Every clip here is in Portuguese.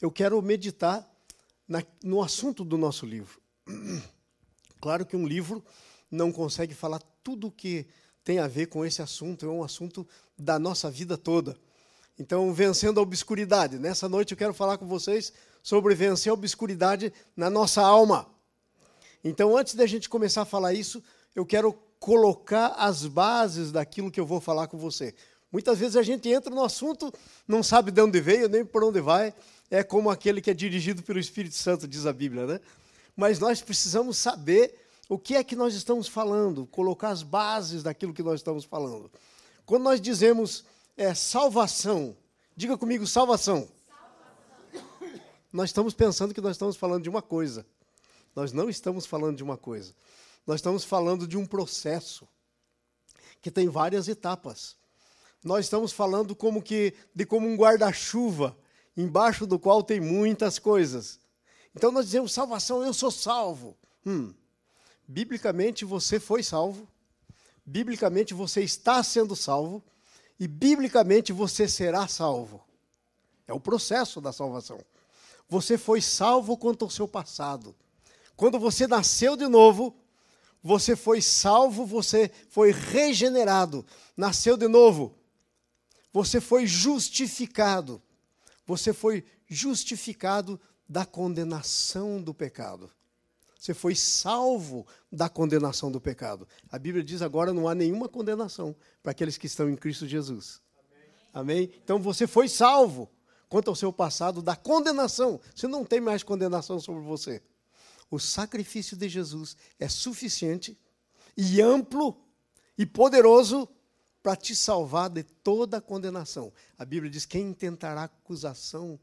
eu quero meditar na, no assunto do nosso livro. Claro que um livro não consegue falar tudo o que tem a ver com esse assunto, é um assunto da nossa vida toda. Então, vencendo a obscuridade. Nessa noite eu quero falar com vocês sobre vencer a obscuridade na nossa alma. Então, antes da gente começar a falar isso, eu quero colocar as bases daquilo que eu vou falar com você. Muitas vezes a gente entra no assunto, não sabe de onde veio, nem por onde vai, é como aquele que é dirigido pelo Espírito Santo, diz a Bíblia, né? Mas nós precisamos saber o que é que nós estamos falando, colocar as bases daquilo que nós estamos falando. Quando nós dizemos é, salvação, diga comigo salvação. salvação. Nós estamos pensando que nós estamos falando de uma coisa. Nós não estamos falando de uma coisa. Nós estamos falando de um processo que tem várias etapas. Nós estamos falando como que de como um guarda-chuva embaixo do qual tem muitas coisas. Então nós dizemos salvação, eu sou salvo. Hum. Biblicamente você foi salvo, biblicamente você está sendo salvo e biblicamente você será salvo. É o processo da salvação. Você foi salvo quanto ao seu passado. Quando você nasceu de novo, você foi salvo, você foi regenerado, nasceu de novo. Você foi justificado. Você foi justificado da condenação do pecado. Você foi salvo da condenação do pecado. A Bíblia diz agora não há nenhuma condenação para aqueles que estão em Cristo Jesus. Amém? Amém? Então você foi salvo quanto ao seu passado da condenação. Você não tem mais condenação sobre você. O sacrifício de Jesus é suficiente e amplo e poderoso para te salvar de toda a condenação. A Bíblia diz: quem intentará acusação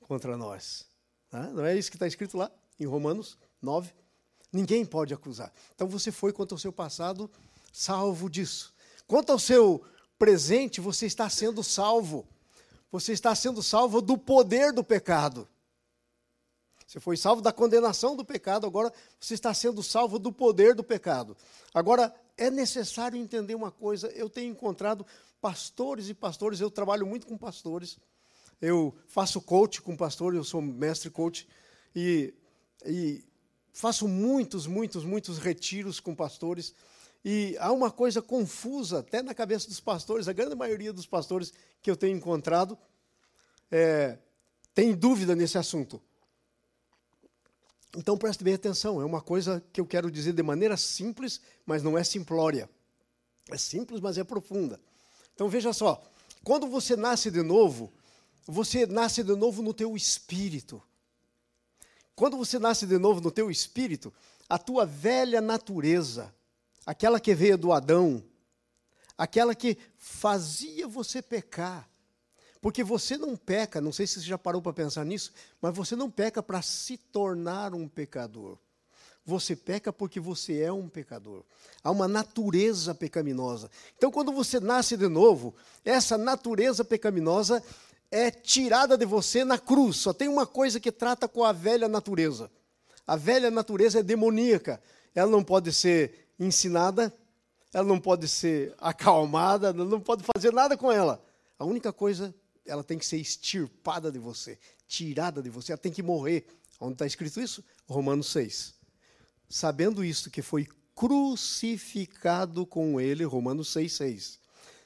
contra nós? Não é isso que está escrito lá em Romanos 9? Ninguém pode acusar. Então você foi quanto ao seu passado salvo disso. Quanto ao seu presente, você está sendo salvo. Você está sendo salvo do poder do pecado. Você foi salvo da condenação do pecado, agora você está sendo salvo do poder do pecado. Agora, é necessário entender uma coisa. Eu tenho encontrado pastores e pastores, eu trabalho muito com pastores. Eu faço coach com pastores, eu sou mestre coach. E, e faço muitos, muitos, muitos retiros com pastores. E há uma coisa confusa até na cabeça dos pastores, a grande maioria dos pastores que eu tenho encontrado é, tem dúvida nesse assunto. Então preste bem atenção, é uma coisa que eu quero dizer de maneira simples, mas não é simplória. É simples, mas é profunda. Então veja só, quando você nasce de novo, você nasce de novo no teu espírito. Quando você nasce de novo no teu espírito, a tua velha natureza, aquela que veio do Adão, aquela que fazia você pecar, porque você não peca, não sei se você já parou para pensar nisso, mas você não peca para se tornar um pecador. Você peca porque você é um pecador. Há uma natureza pecaminosa. Então, quando você nasce de novo, essa natureza pecaminosa é tirada de você na cruz. Só tem uma coisa que trata com a velha natureza. A velha natureza é demoníaca. Ela não pode ser ensinada, ela não pode ser acalmada, não pode fazer nada com ela. A única coisa ela tem que ser extirpada de você, tirada de você, ela tem que morrer. Onde está escrito isso? Romanos 6. Sabendo isto, que foi crucificado com ele, Romanos 6, 6.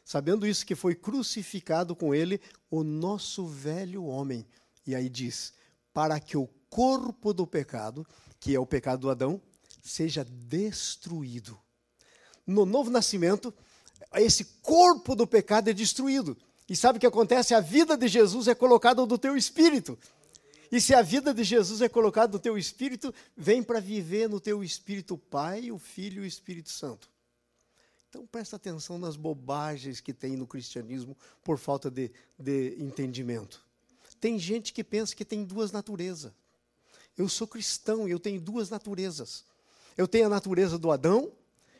Sabendo isso, que foi crucificado com ele o nosso velho homem. E aí diz: para que o corpo do pecado, que é o pecado do Adão, seja destruído. No novo nascimento, esse corpo do pecado é destruído. E sabe o que acontece? A vida de Jesus é colocada no teu espírito. E se a vida de Jesus é colocada no teu espírito, vem para viver no teu espírito o Pai, o Filho e o Espírito Santo. Então presta atenção nas bobagens que tem no cristianismo por falta de, de entendimento. Tem gente que pensa que tem duas naturezas. Eu sou cristão e eu tenho duas naturezas. Eu tenho a natureza do Adão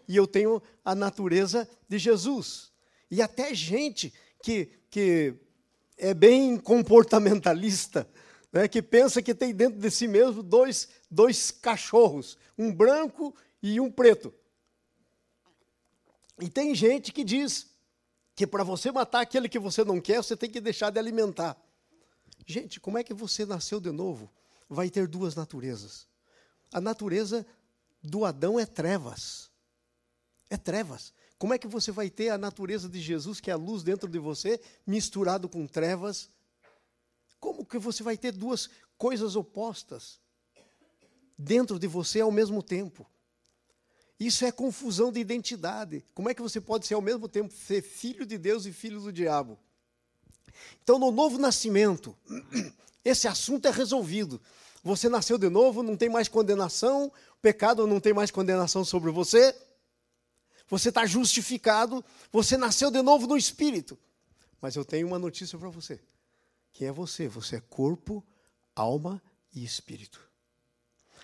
e eu tenho a natureza de Jesus. E até gente que, que é bem comportamentalista, né, que pensa que tem dentro de si mesmo dois, dois cachorros, um branco e um preto. E tem gente que diz que para você matar aquele que você não quer, você tem que deixar de alimentar. Gente, como é que você nasceu de novo? Vai ter duas naturezas. A natureza do Adão é trevas. É trevas. Como é que você vai ter a natureza de Jesus, que é a luz dentro de você, misturado com trevas? Como que você vai ter duas coisas opostas dentro de você ao mesmo tempo? Isso é confusão de identidade. Como é que você pode ser ao mesmo tempo ser filho de Deus e filho do diabo? Então, no novo nascimento, esse assunto é resolvido. Você nasceu de novo, não tem mais condenação, o pecado não tem mais condenação sobre você. Você está justificado, você nasceu de novo no espírito. Mas eu tenho uma notícia para você. Quem é você? Você é corpo, alma e espírito.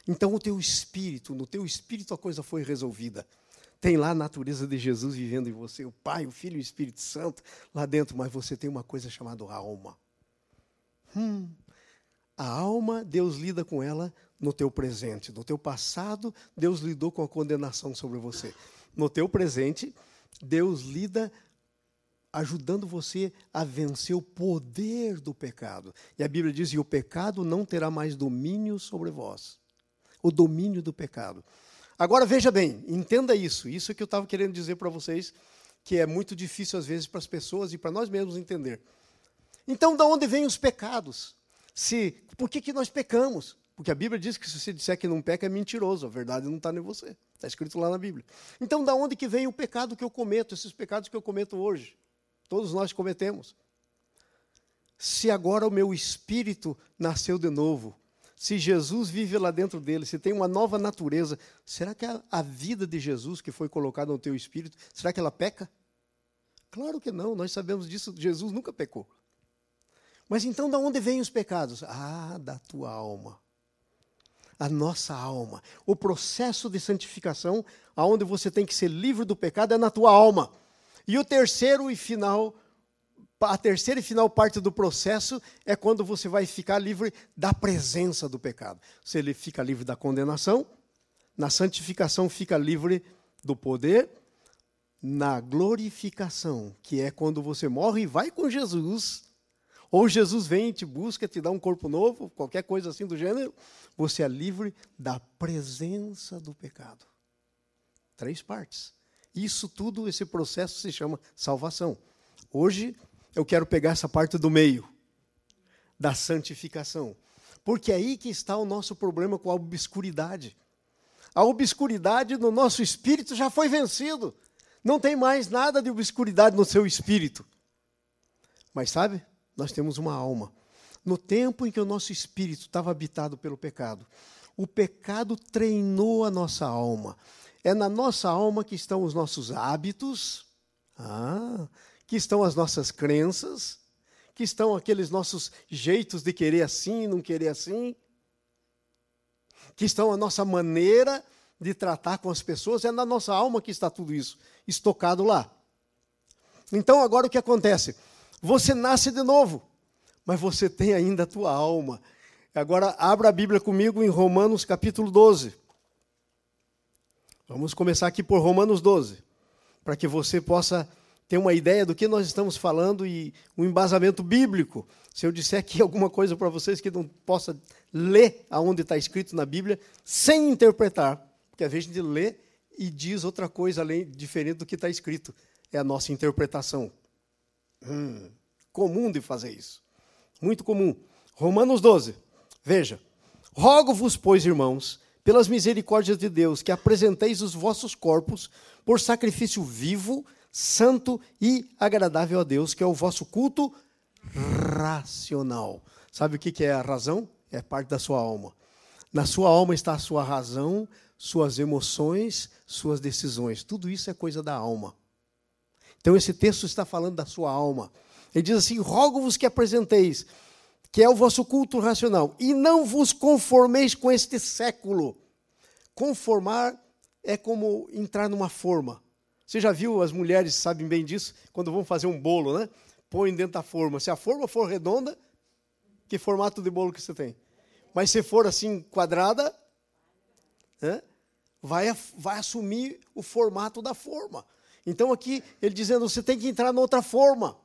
Então, o teu espírito, no teu espírito a coisa foi resolvida. Tem lá a natureza de Jesus vivendo em você, o Pai, o Filho e o Espírito Santo lá dentro, mas você tem uma coisa chamada alma. Hum, a alma, Deus lida com ela no teu presente. No teu passado, Deus lidou com a condenação sobre você. No teu presente, Deus lida ajudando você a vencer o poder do pecado. E a Bíblia diz: e o pecado não terá mais domínio sobre vós. O domínio do pecado. Agora veja bem, entenda isso. Isso é que eu estava querendo dizer para vocês, que é muito difícil às vezes para as pessoas e para nós mesmos entender. Então, de onde vêm os pecados? Se, por que, que nós pecamos? Porque a Bíblia diz que se você disser que não peca é mentiroso, a verdade não está em você. Está escrito lá na Bíblia. Então, da onde que vem o pecado que eu cometo, esses pecados que eu cometo hoje? Todos nós cometemos. Se agora o meu espírito nasceu de novo, se Jesus vive lá dentro dele, se tem uma nova natureza, será que a, a vida de Jesus que foi colocada no teu espírito, será que ela peca? Claro que não, nós sabemos disso, Jesus nunca pecou. Mas então, da onde vêm os pecados? Ah, da tua alma. A nossa alma. O processo de santificação, aonde você tem que ser livre do pecado, é na tua alma. E o terceiro e final a terceira e final parte do processo é quando você vai ficar livre da presença do pecado. Você fica livre da condenação, na santificação fica livre do poder, na glorificação, que é quando você morre e vai com Jesus, ou Jesus vem te busca, te dá um corpo novo, qualquer coisa assim do gênero, você é livre da presença do pecado. Três partes. Isso tudo, esse processo se chama salvação. Hoje eu quero pegar essa parte do meio, da santificação. Porque é aí que está o nosso problema com a obscuridade. A obscuridade no nosso espírito já foi vencido. Não tem mais nada de obscuridade no seu espírito. Mas sabe, nós temos uma alma. No tempo em que o nosso espírito estava habitado pelo pecado, o pecado treinou a nossa alma. É na nossa alma que estão os nossos hábitos. Ah, que estão as nossas crenças, que estão aqueles nossos jeitos de querer assim, não querer assim, que estão a nossa maneira de tratar com as pessoas, é na nossa alma que está tudo isso estocado lá. Então agora o que acontece? Você nasce de novo, mas você tem ainda a tua alma. Agora abra a Bíblia comigo em Romanos capítulo 12. Vamos começar aqui por Romanos 12, para que você possa ter uma ideia do que nós estamos falando e um embasamento bíblico. Se eu disser aqui alguma coisa para vocês que não possa ler aonde está escrito na Bíblia, sem interpretar, porque às vezes a gente lê e diz outra coisa além diferente do que está escrito. É a nossa interpretação. Hum, comum de fazer isso. Muito comum. Romanos 12. Veja. Rogo-vos, pois, irmãos, pelas misericórdias de Deus, que apresenteis os vossos corpos por sacrifício vivo, santo e agradável a Deus, que é o vosso culto racional. Sabe o que é a razão? É parte da sua alma. Na sua alma está a sua razão, suas emoções, suas decisões. Tudo isso é coisa da alma. Então esse texto está falando da sua alma. Ele diz assim: Rogo-vos que apresenteis, que é o vosso culto racional, e não vos conformeis com este século. Conformar é como entrar numa forma. Você já viu, as mulheres sabem bem disso, quando vão fazer um bolo, né? Põem dentro da forma. Se a forma for redonda, que formato de bolo que você tem? Mas se for assim, quadrada, né? vai, vai assumir o formato da forma. Então aqui ele dizendo, você tem que entrar noutra forma.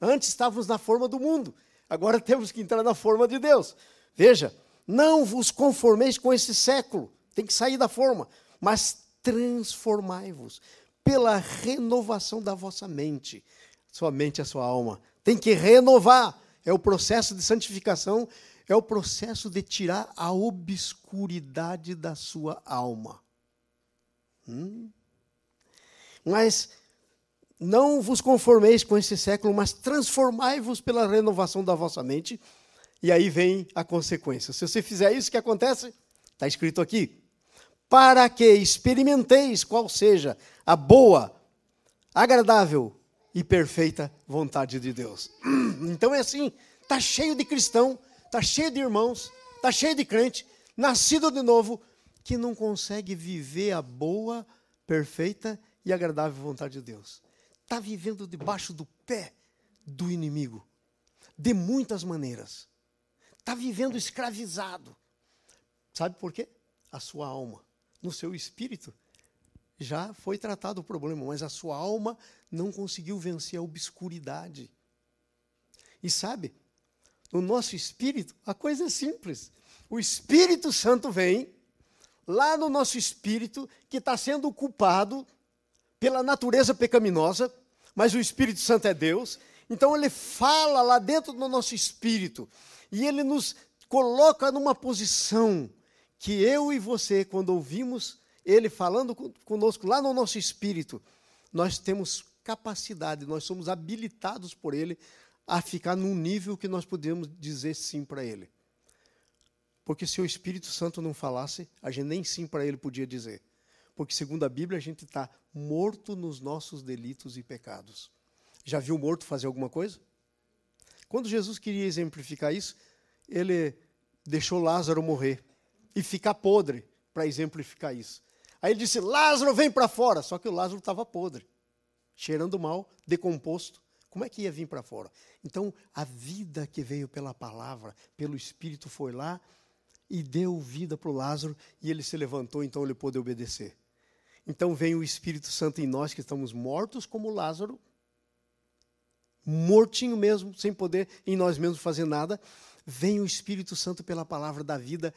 Antes estávamos na forma do mundo. Agora temos que entrar na forma de Deus. Veja, não vos conformeis com esse século, tem que sair da forma, mas transformai-vos pela renovação da vossa mente. Sua mente, a sua alma. Tem que renovar. É o processo de santificação, é o processo de tirar a obscuridade da sua alma. Hum? Mas não vos conformeis com esse século, mas transformai-vos pela renovação da vossa mente. E aí vem a consequência. Se você fizer isso, o que acontece? Está escrito aqui. Para que experimenteis qual seja a boa, agradável e perfeita vontade de Deus. Então é assim, está cheio de cristão, está cheio de irmãos, está cheio de crente, nascido de novo, que não consegue viver a boa, perfeita e agradável vontade de Deus. Está vivendo debaixo do pé do inimigo, de muitas maneiras. Está vivendo escravizado. Sabe por quê? A sua alma, no seu espírito, já foi tratado o problema, mas a sua alma não conseguiu vencer a obscuridade. E sabe, no nosso espírito, a coisa é simples. O Espírito Santo vem lá no nosso espírito, que está sendo culpado pela natureza pecaminosa, mas o Espírito Santo é Deus. Então ele fala lá dentro do nosso espírito e ele nos coloca numa posição que eu e você, quando ouvimos ele falando conosco lá no nosso espírito, nós temos capacidade, nós somos habilitados por ele a ficar num nível que nós podemos dizer sim para ele. Porque se o Espírito Santo não falasse, a gente nem sim para ele podia dizer. Porque, segundo a Bíblia, a gente está morto nos nossos delitos e pecados. Já viu morto fazer alguma coisa? Quando Jesus queria exemplificar isso, ele deixou Lázaro morrer e ficar podre para exemplificar isso. Aí ele disse: Lázaro, vem para fora. Só que o Lázaro estava podre, cheirando mal, decomposto. Como é que ia vir para fora? Então, a vida que veio pela palavra, pelo Espírito, foi lá e deu vida para o Lázaro e ele se levantou, então ele pôde obedecer. Então vem o Espírito Santo em nós que estamos mortos como Lázaro, mortinho mesmo, sem poder em nós mesmos fazer nada. Vem o Espírito Santo pela palavra da vida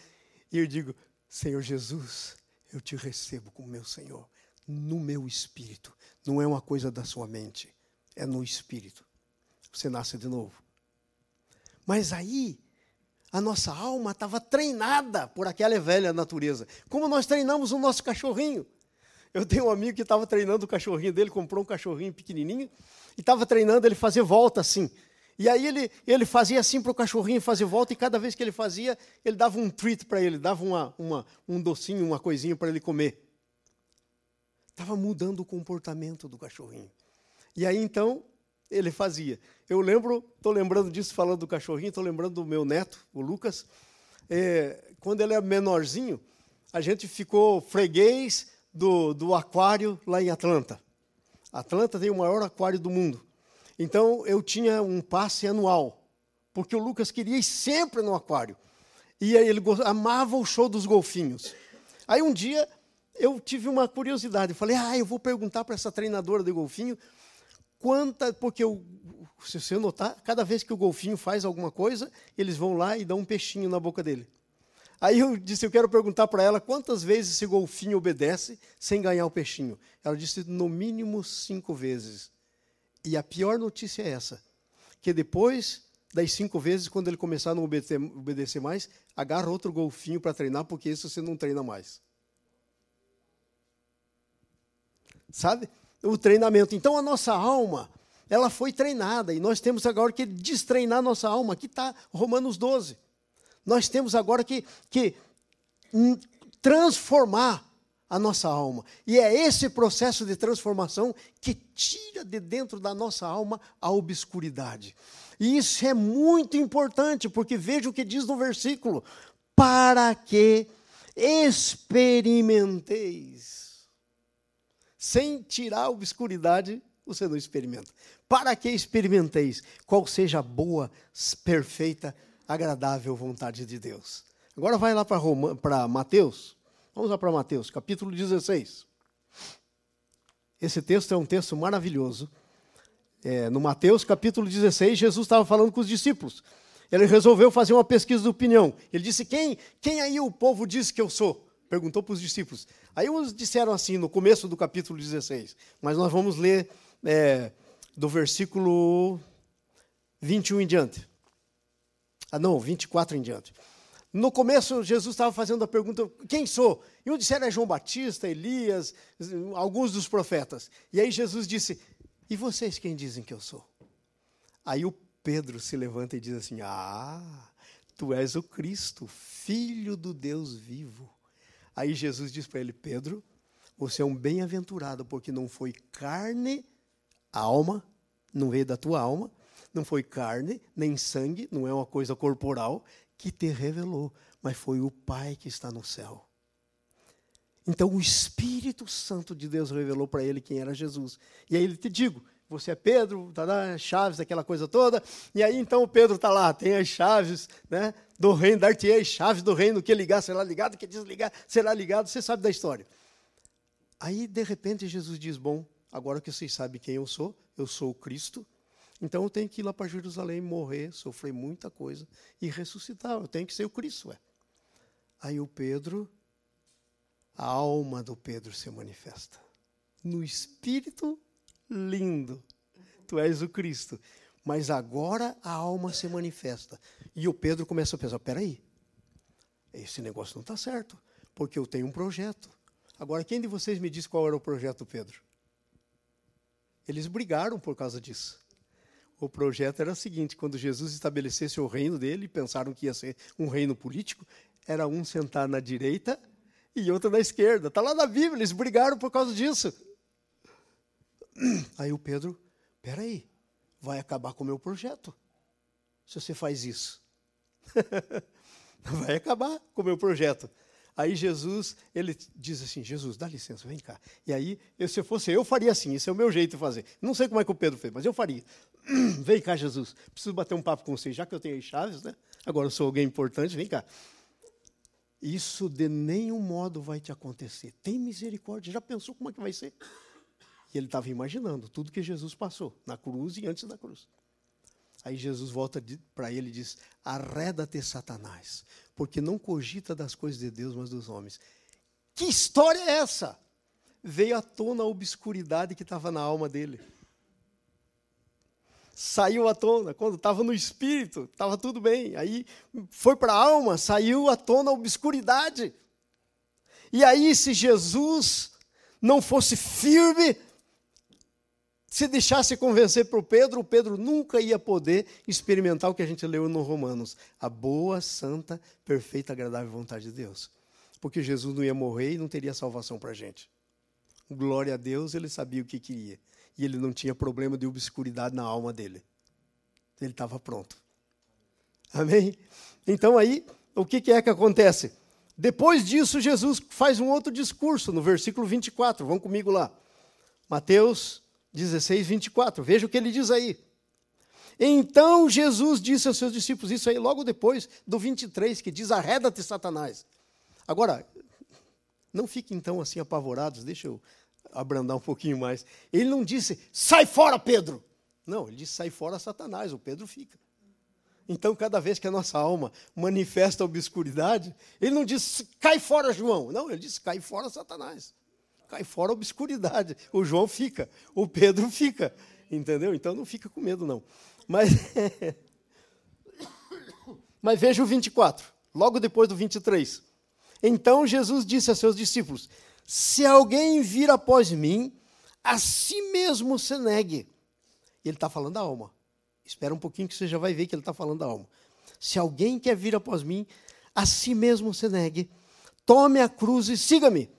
e eu digo: Senhor Jesus, eu te recebo como meu Senhor, no meu espírito. Não é uma coisa da sua mente, é no espírito. Você nasce de novo. Mas aí, a nossa alma estava treinada por aquela velha natureza. Como nós treinamos o nosso cachorrinho. Eu tenho um amigo que estava treinando o cachorrinho dele, comprou um cachorrinho pequenininho e estava treinando ele fazer volta assim. E aí ele, ele fazia assim para o cachorrinho fazer volta, e cada vez que ele fazia, ele dava um treat para ele, dava uma, uma, um docinho, uma coisinha para ele comer. Estava mudando o comportamento do cachorrinho. E aí então ele fazia. Eu lembro, estou lembrando disso falando do cachorrinho, estou lembrando do meu neto, o Lucas. É, quando ele é menorzinho, a gente ficou freguês do, do aquário lá em Atlanta. Atlanta tem o maior aquário do mundo. Então eu tinha um passe anual, porque o Lucas queria ir sempre no aquário. E ele amava o show dos golfinhos. Aí um dia eu tive uma curiosidade, falei: "Ah, eu vou perguntar para essa treinadora de golfinho quanta, porque eu, se você notar, cada vez que o golfinho faz alguma coisa, eles vão lá e dão um peixinho na boca dele. Aí eu disse, eu quero perguntar para ela quantas vezes esse golfinho obedece sem ganhar o peixinho. Ela disse, no mínimo cinco vezes. E a pior notícia é essa: que depois das cinco vezes, quando ele começar a não obedecer, mais, agarra outro golfinho para treinar, porque isso você não treina mais. Sabe? O treinamento. Então a nossa alma, ela foi treinada, e nós temos agora que destreinar nossa alma. Aqui está Romanos 12. Nós temos agora que, que transformar a nossa alma. E é esse processo de transformação que tira de dentro da nossa alma a obscuridade. E isso é muito importante, porque veja o que diz no versículo: para que experimenteis. Sem tirar a obscuridade, você não experimenta. Para que experimenteis qual seja a boa, perfeita, agradável vontade de Deus. Agora vai lá para Mateus Vamos lá para Mateus, capítulo 16. Esse texto é um texto maravilhoso. é, no Mateus capítulo 16, Jesus estava falando com os discípulos. Ele resolveu fazer uma pesquisa de opinião. Ele disse: Quem, quem aí o povo diz que eu sou? Perguntou para os discípulos. Aí uns disseram assim, no começo do capítulo 16. Mas nós vamos ler é, do versículo 21 em diante. Ah, não, 24 em diante. No começo, Jesus estava fazendo a pergunta: quem sou? E um disseram é João Batista, Elias, alguns dos profetas. E aí Jesus disse: e vocês quem dizem que eu sou? Aí o Pedro se levanta e diz assim: Ah, tu és o Cristo, filho do Deus vivo. Aí Jesus diz para ele: Pedro, você é um bem-aventurado, porque não foi carne, alma, não veio da tua alma, não foi carne, nem sangue, não é uma coisa corporal, que te revelou, mas foi o Pai que está no céu. Então o Espírito Santo de Deus revelou para ele quem era Jesus. E aí ele te digo, você é Pedro, tá lá, chaves, aquela coisa toda. E aí então o Pedro está lá, tem as chaves né, do reino, dar-te as chaves do reino, que ligar será ligado, que desligar será ligado, você sabe da história. Aí de repente Jesus diz: Bom, agora que vocês sabem quem eu sou, eu sou o Cristo, então eu tenho que ir lá para Jerusalém, morrer, sofrer muita coisa e ressuscitar. Eu tenho que ser o Cristo. Ué. Aí o Pedro, a alma do Pedro se manifesta. No espírito lindo. Tu és o Cristo. Mas agora a alma se manifesta. E o Pedro começa a pensar: peraí, esse negócio não está certo, porque eu tenho um projeto. Agora, quem de vocês me diz qual era o projeto, Pedro? Eles brigaram por causa disso. O projeto era o seguinte: quando Jesus estabelecesse o reino dele, pensaram que ia ser um reino político, era um sentar na direita e outro na esquerda. Está lá na Bíblia, eles brigaram por causa disso. Aí o Pedro, peraí, vai acabar com o meu projeto, se você faz isso. vai acabar com o meu projeto. Aí Jesus, ele diz assim, Jesus, dá licença, vem cá. E aí, eu, se eu fosse eu, faria assim, esse é o meu jeito de fazer. Não sei como é que o Pedro fez, mas eu faria. vem cá, Jesus, preciso bater um papo com você, já que eu tenho as chaves, né? Agora eu sou alguém importante, vem cá. Isso de nenhum modo vai te acontecer. Tem misericórdia, já pensou como é que vai ser? E ele estava imaginando tudo que Jesus passou, na cruz e antes da cruz. Aí Jesus volta para ele e diz: Arreda-te, Satanás, porque não cogita das coisas de Deus, mas dos homens. Que história é essa? Veio à tona a obscuridade que estava na alma dele. Saiu à tona, quando estava no espírito, estava tudo bem. Aí foi para a alma, saiu à tona a obscuridade. E aí, se Jesus não fosse firme, se deixasse convencer para o Pedro, o Pedro nunca ia poder experimentar o que a gente leu no Romanos: a boa, santa, perfeita, agradável vontade de Deus. Porque Jesus não ia morrer e não teria salvação para a gente. Glória a Deus, ele sabia o que queria. E ele não tinha problema de obscuridade na alma dele. Ele estava pronto. Amém? Então aí, o que é que acontece? Depois disso, Jesus faz um outro discurso no versículo 24. Vão comigo lá. Mateus 16, 24. Veja o que ele diz aí. Então Jesus disse aos seus discípulos, isso aí logo depois do 23, que diz: Arreda-te, Satanás. Agora, não fiquem então assim apavorados, deixa eu abrandar um pouquinho mais. Ele não disse, sai fora, Pedro. Não, ele disse, sai fora, Satanás. O Pedro fica. Então, cada vez que a nossa alma manifesta obscuridade, ele não disse, cai fora, João. Não, ele disse, cai fora, Satanás cai fora a obscuridade. O João fica, o Pedro fica, entendeu? Então não fica com medo, não. Mas, mas veja o 24, logo depois do 23. Então Jesus disse a seus discípulos: Se alguém vir após mim, a si mesmo se negue. Ele está falando da alma. Espera um pouquinho que você já vai ver que ele está falando da alma. Se alguém quer vir após mim, a si mesmo se negue, tome a cruz e siga-me.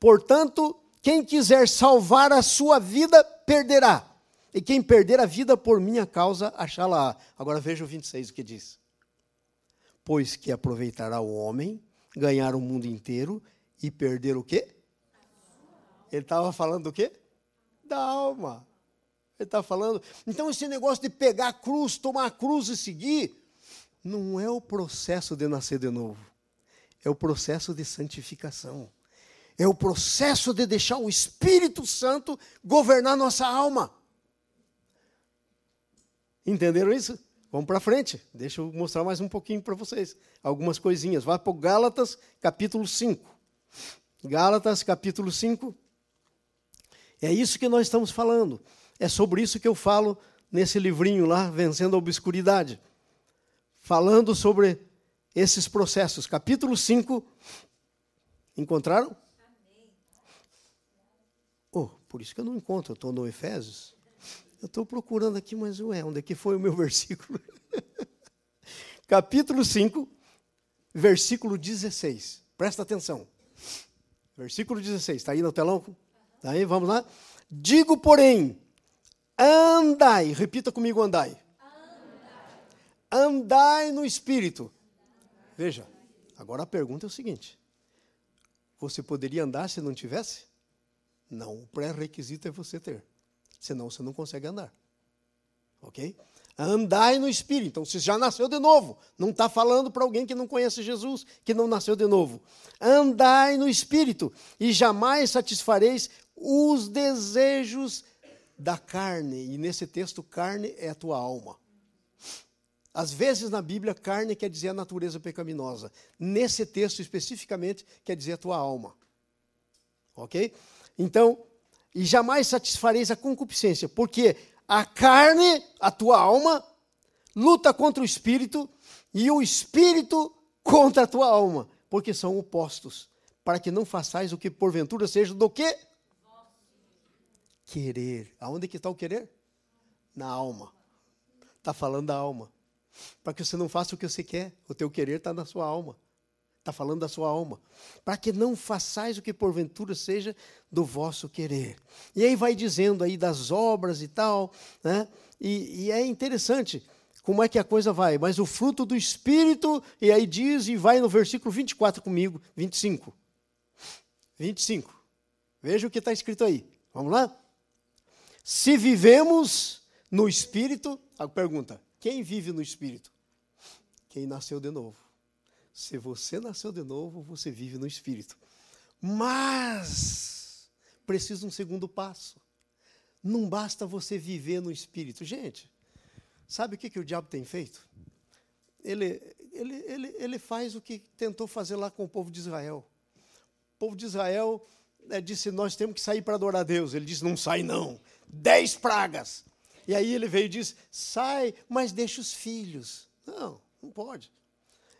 Portanto, quem quiser salvar a sua vida, perderá. E quem perder a vida por minha causa, achá-la. Agora veja o 26 o que diz. Pois que aproveitará o homem ganhar o mundo inteiro e perder o quê? Ele estava falando do quê? Da alma. Ele está falando. Então, esse negócio de pegar a cruz, tomar a cruz e seguir, não é o processo de nascer de novo. É o processo de santificação. É o processo de deixar o Espírito Santo governar nossa alma. Entenderam isso? Vamos para frente. Deixa eu mostrar mais um pouquinho para vocês. Algumas coisinhas. Vai para Gálatas, capítulo 5. Gálatas, capítulo 5. É isso que nós estamos falando. É sobre isso que eu falo nesse livrinho lá, Vencendo a Obscuridade. Falando sobre esses processos. Capítulo 5. Encontraram? Por isso que eu não encontro, eu estou no Efésios. Eu estou procurando aqui, mas ué, onde é que foi o meu versículo? Capítulo 5, versículo 16. Presta atenção. Versículo 16. Está aí no telão? Está aí, vamos lá. Digo, porém, andai. Repita comigo, andai. Andai, andai no Espírito. Veja, agora a pergunta é o seguinte: Você poderia andar se não tivesse? Não, o pré-requisito é você ter. Senão você não consegue andar. Ok? Andai no Espírito. Então, você já nasceu de novo. Não está falando para alguém que não conhece Jesus, que não nasceu de novo. Andai no Espírito, e jamais satisfareis os desejos da carne. E nesse texto, carne é a tua alma. Às vezes na Bíblia, carne quer dizer a natureza pecaminosa. Nesse texto especificamente, quer dizer a tua alma. Ok? Então, e jamais satisfareis a concupiscência, porque a carne, a tua alma, luta contra o espírito e o espírito contra a tua alma, porque são opostos, para que não façais o que porventura seja do que? Querer. Aonde que está o querer? Na alma. Está falando da alma. Para que você não faça o que você quer, o teu querer está na sua alma. Está falando da sua alma. Para que não façais o que porventura seja do vosso querer. E aí vai dizendo aí das obras e tal, né? E, e é interessante como é que a coisa vai. Mas o fruto do Espírito, e aí diz, e vai no versículo 24 comigo, 25. 25. Veja o que está escrito aí. Vamos lá? Se vivemos no Espírito, a pergunta: quem vive no Espírito? Quem nasceu de novo. Se você nasceu de novo, você vive no Espírito. Mas precisa um segundo passo. Não basta você viver no Espírito. Gente, sabe o que, que o diabo tem feito? Ele, ele, ele, ele faz o que tentou fazer lá com o povo de Israel. O povo de Israel né, disse: Nós temos que sair para adorar a Deus. Ele disse: Não sai, não. Dez pragas. E aí ele veio e disse: Sai, mas deixa os filhos. Não, não pode.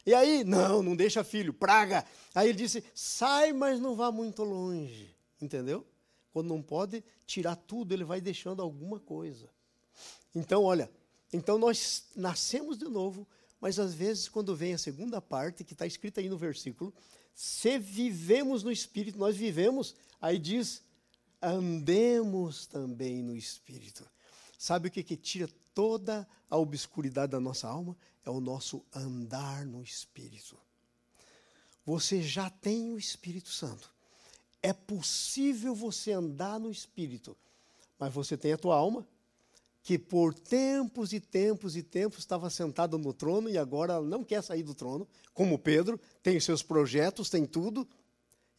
E aí, não, não deixa filho, praga. Aí ele disse: sai, mas não vá muito longe. Entendeu? Quando não pode tirar tudo, ele vai deixando alguma coisa. Então, olha, então nós nascemos de novo, mas às vezes, quando vem a segunda parte, que está escrita aí no versículo, se vivemos no Espírito, nós vivemos, aí diz, andemos também no Espírito. Sabe o que, que tira toda a obscuridade da nossa alma? é o nosso andar no Espírito. Você já tem o Espírito Santo. É possível você andar no Espírito, mas você tem a tua alma, que por tempos e tempos e tempos estava sentada no trono e agora não quer sair do trono, como Pedro, tem seus projetos, tem tudo,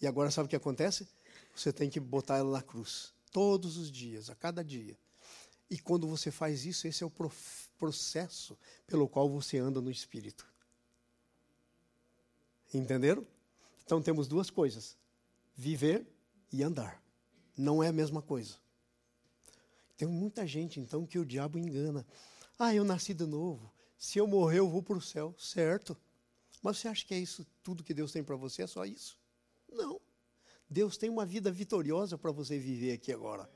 e agora sabe o que acontece? Você tem que botar ela na cruz, todos os dias, a cada dia. E quando você faz isso, esse é o processo pelo qual você anda no Espírito. Entenderam? Então temos duas coisas: viver e andar. Não é a mesma coisa. Tem muita gente, então, que o diabo engana. Ah, eu nasci de novo. Se eu morrer, eu vou para o céu. Certo. Mas você acha que é isso tudo que Deus tem para você? É só isso? Não. Deus tem uma vida vitoriosa para você viver aqui agora.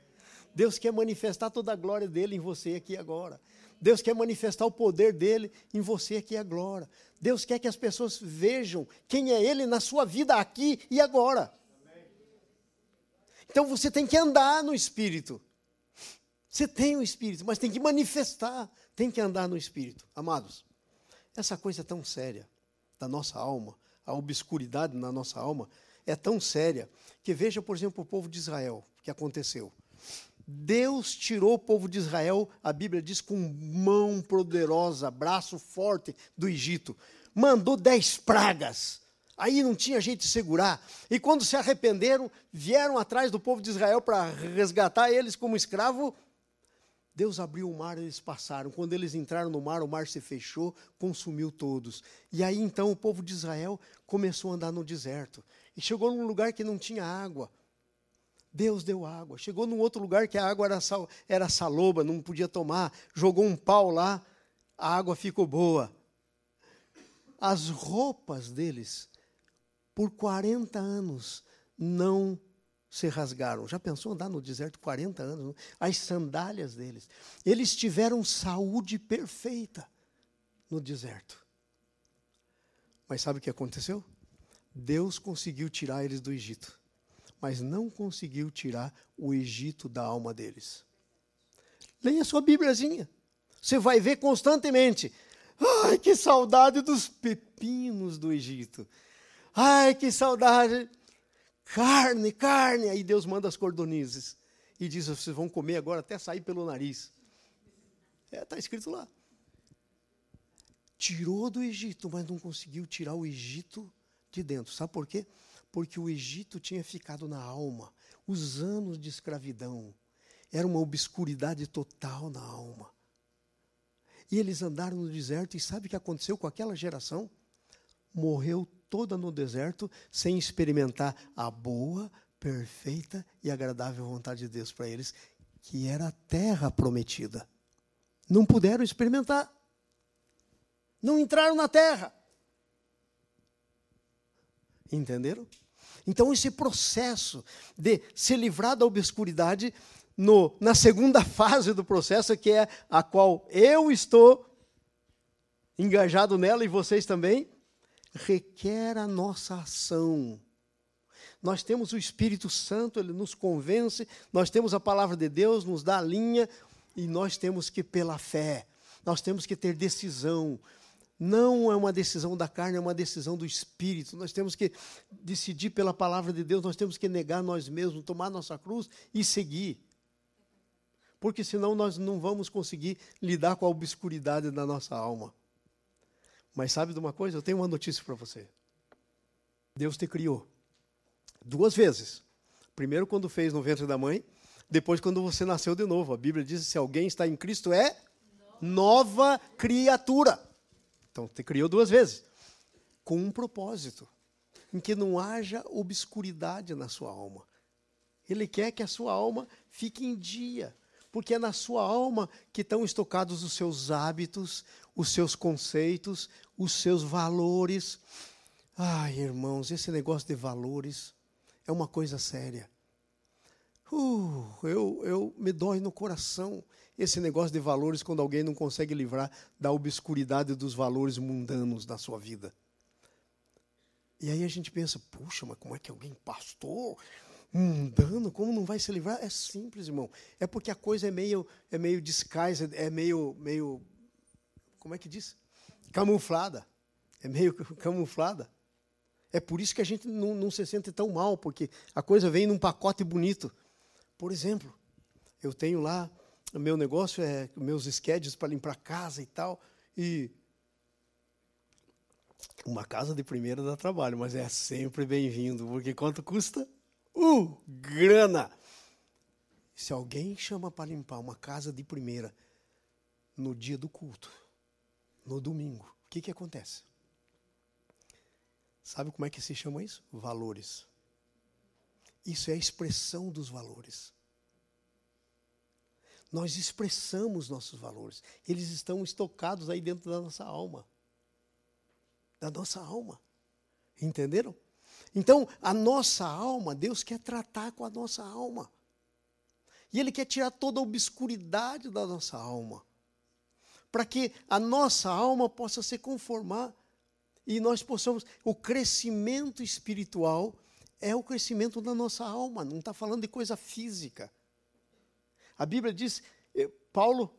Deus quer manifestar toda a glória dele em você aqui agora. Deus quer manifestar o poder dele em você aqui agora. Deus quer que as pessoas vejam quem é ele na sua vida aqui e agora. Então você tem que andar no espírito. Você tem o espírito, mas tem que manifestar, tem que andar no espírito. Amados, essa coisa é tão séria da nossa alma, a obscuridade na nossa alma é tão séria que veja, por exemplo, o povo de Israel, o que aconteceu. Deus tirou o povo de Israel, a Bíblia diz, com mão poderosa, braço forte do Egito. Mandou dez pragas. Aí não tinha jeito de segurar. E quando se arrependeram, vieram atrás do povo de Israel para resgatar eles como escravo. Deus abriu o mar, eles passaram. Quando eles entraram no mar, o mar se fechou, consumiu todos. E aí então o povo de Israel começou a andar no deserto. E chegou num lugar que não tinha água. Deus deu água. Chegou num outro lugar que a água era, sal, era saloba, não podia tomar. Jogou um pau lá, a água ficou boa. As roupas deles, por 40 anos, não se rasgaram. Já pensou andar no deserto 40 anos? As sandálias deles. Eles tiveram saúde perfeita no deserto. Mas sabe o que aconteceu? Deus conseguiu tirar eles do Egito, mas não conseguiu tirar o Egito da alma deles. Leia sua Bíbliazinha. Você vai ver constantemente. Ai, que saudade dos pepinos do Egito. Ai, que saudade Carne, carne. Aí Deus manda as cordonizes e diz: vocês vão comer agora até sair pelo nariz. É, está escrito lá. Tirou do Egito, mas não conseguiu tirar o Egito de dentro. Sabe por quê? Porque o Egito tinha ficado na alma. Os anos de escravidão. Era uma obscuridade total na alma. E eles andaram no deserto, e sabe o que aconteceu com aquela geração? Morreu toda no deserto sem experimentar a boa, perfeita e agradável vontade de Deus para eles, que era a terra prometida. Não puderam experimentar. Não entraram na terra. Entenderam? Então, esse processo de se livrar da obscuridade, no, na segunda fase do processo, que é a qual eu estou engajado nela e vocês também, requer a nossa ação. Nós temos o Espírito Santo, ele nos convence, nós temos a palavra de Deus, nos dá a linha, e nós temos que, pela fé, nós temos que ter decisão. Não é uma decisão da carne, é uma decisão do Espírito. Nós temos que decidir pela palavra de Deus, nós temos que negar nós mesmos, tomar nossa cruz e seguir. Porque senão nós não vamos conseguir lidar com a obscuridade da nossa alma. Mas sabe de uma coisa? Eu tenho uma notícia para você. Deus te criou duas vezes. Primeiro, quando fez no ventre da mãe, depois, quando você nasceu de novo. A Bíblia diz: se alguém está em Cristo, é nova criatura. Então, te criou duas vezes. Com um propósito: em que não haja obscuridade na sua alma. Ele quer que a sua alma fique em dia, porque é na sua alma que estão estocados os seus hábitos, os seus conceitos, os seus valores. Ai, irmãos, esse negócio de valores é uma coisa séria. Uh, eu, eu me dói no coração esse negócio de valores quando alguém não consegue livrar da obscuridade dos valores mundanos da sua vida. E aí a gente pensa, puxa, mas como é que alguém pastor mundano, como não vai se livrar? É simples, irmão. É porque a coisa é meio, é meio disguised, é meio, meio, como é que diz? Camuflada. É meio camuflada. É por isso que a gente não, não se sente tão mal, porque a coisa vem num pacote bonito. Por exemplo, eu tenho lá, o meu negócio é meus schedules para limpar casa e tal, e uma casa de primeira dá trabalho, mas é sempre bem-vindo, porque quanto custa? Uh, grana! Se alguém chama para limpar uma casa de primeira no dia do culto, no domingo, o que, que acontece? Sabe como é que se chama isso? Valores. Isso é a expressão dos valores. Nós expressamos nossos valores. Eles estão estocados aí dentro da nossa alma. Da nossa alma. Entenderam? Então, a nossa alma, Deus quer tratar com a nossa alma. E Ele quer tirar toda a obscuridade da nossa alma. Para que a nossa alma possa se conformar e nós possamos. O crescimento espiritual é o crescimento da nossa alma, não está falando de coisa física. A Bíblia diz, eh, Paulo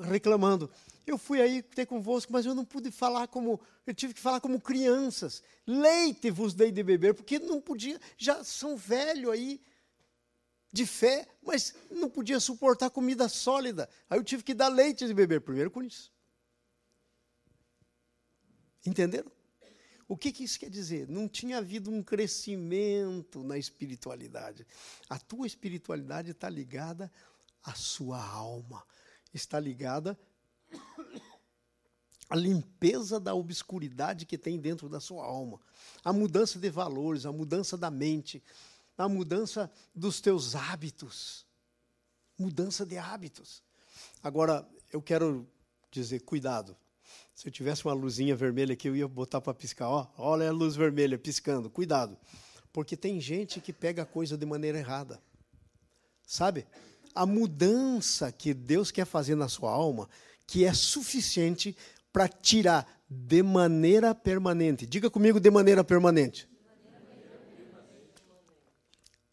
reclamando, eu fui aí ter convosco, mas eu não pude falar como, eu tive que falar como crianças. Leite vos dei de beber, porque não podia, já são velho aí de fé, mas não podia suportar comida sólida. Aí eu tive que dar leite de beber, primeiro com isso. Entenderam? O que, que, isso quer dizer? Não tinha havido um crescimento na espiritualidade. A tua espiritualidade está ligada à sua alma está ligada à limpeza da obscuridade que tem dentro da sua alma, a mudança de valores, a mudança da mente, a mudança dos teus hábitos. Mudança de hábitos. Agora, eu quero dizer, cuidado. Se eu tivesse uma luzinha vermelha aqui, eu ia botar para piscar. Ó, olha a luz vermelha piscando. Cuidado. Porque tem gente que pega a coisa de maneira errada. Sabe? A mudança que Deus quer fazer na sua alma, que é suficiente para tirar de maneira permanente. Diga comigo de maneira permanente.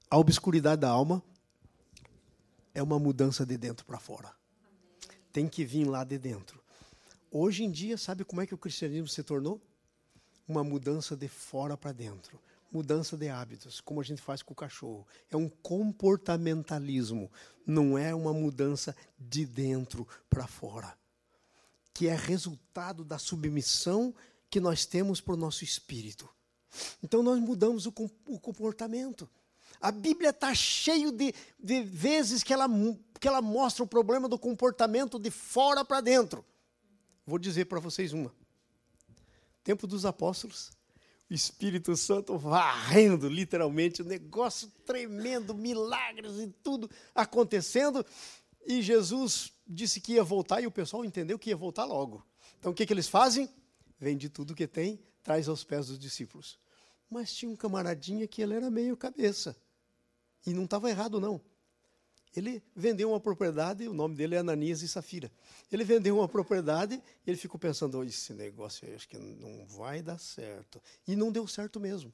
A obscuridade da alma é uma mudança de dentro para fora. Tem que vir lá de dentro. Hoje em dia, sabe como é que o cristianismo se tornou? Uma mudança de fora para dentro. Mudança de hábitos, como a gente faz com o cachorro. É um comportamentalismo, não é uma mudança de dentro para fora. Que é resultado da submissão que nós temos para o nosso espírito. Então nós mudamos o, o comportamento. A Bíblia está cheio de, de vezes que ela, que ela mostra o problema do comportamento de fora para dentro. Vou dizer para vocês uma. Tempo dos apóstolos, o Espírito Santo varrendo, literalmente, o um negócio tremendo, milagres e tudo acontecendo. E Jesus disse que ia voltar e o pessoal entendeu que ia voltar logo. Então o que, que eles fazem? Vende tudo que tem, traz aos pés dos discípulos. Mas tinha um camaradinha que ele era meio cabeça. E não estava errado, não. Ele vendeu uma propriedade, o nome dele é Ananias e Safira. Ele vendeu uma propriedade e ele ficou pensando: oh, esse negócio aí, acho que não vai dar certo. E não deu certo mesmo.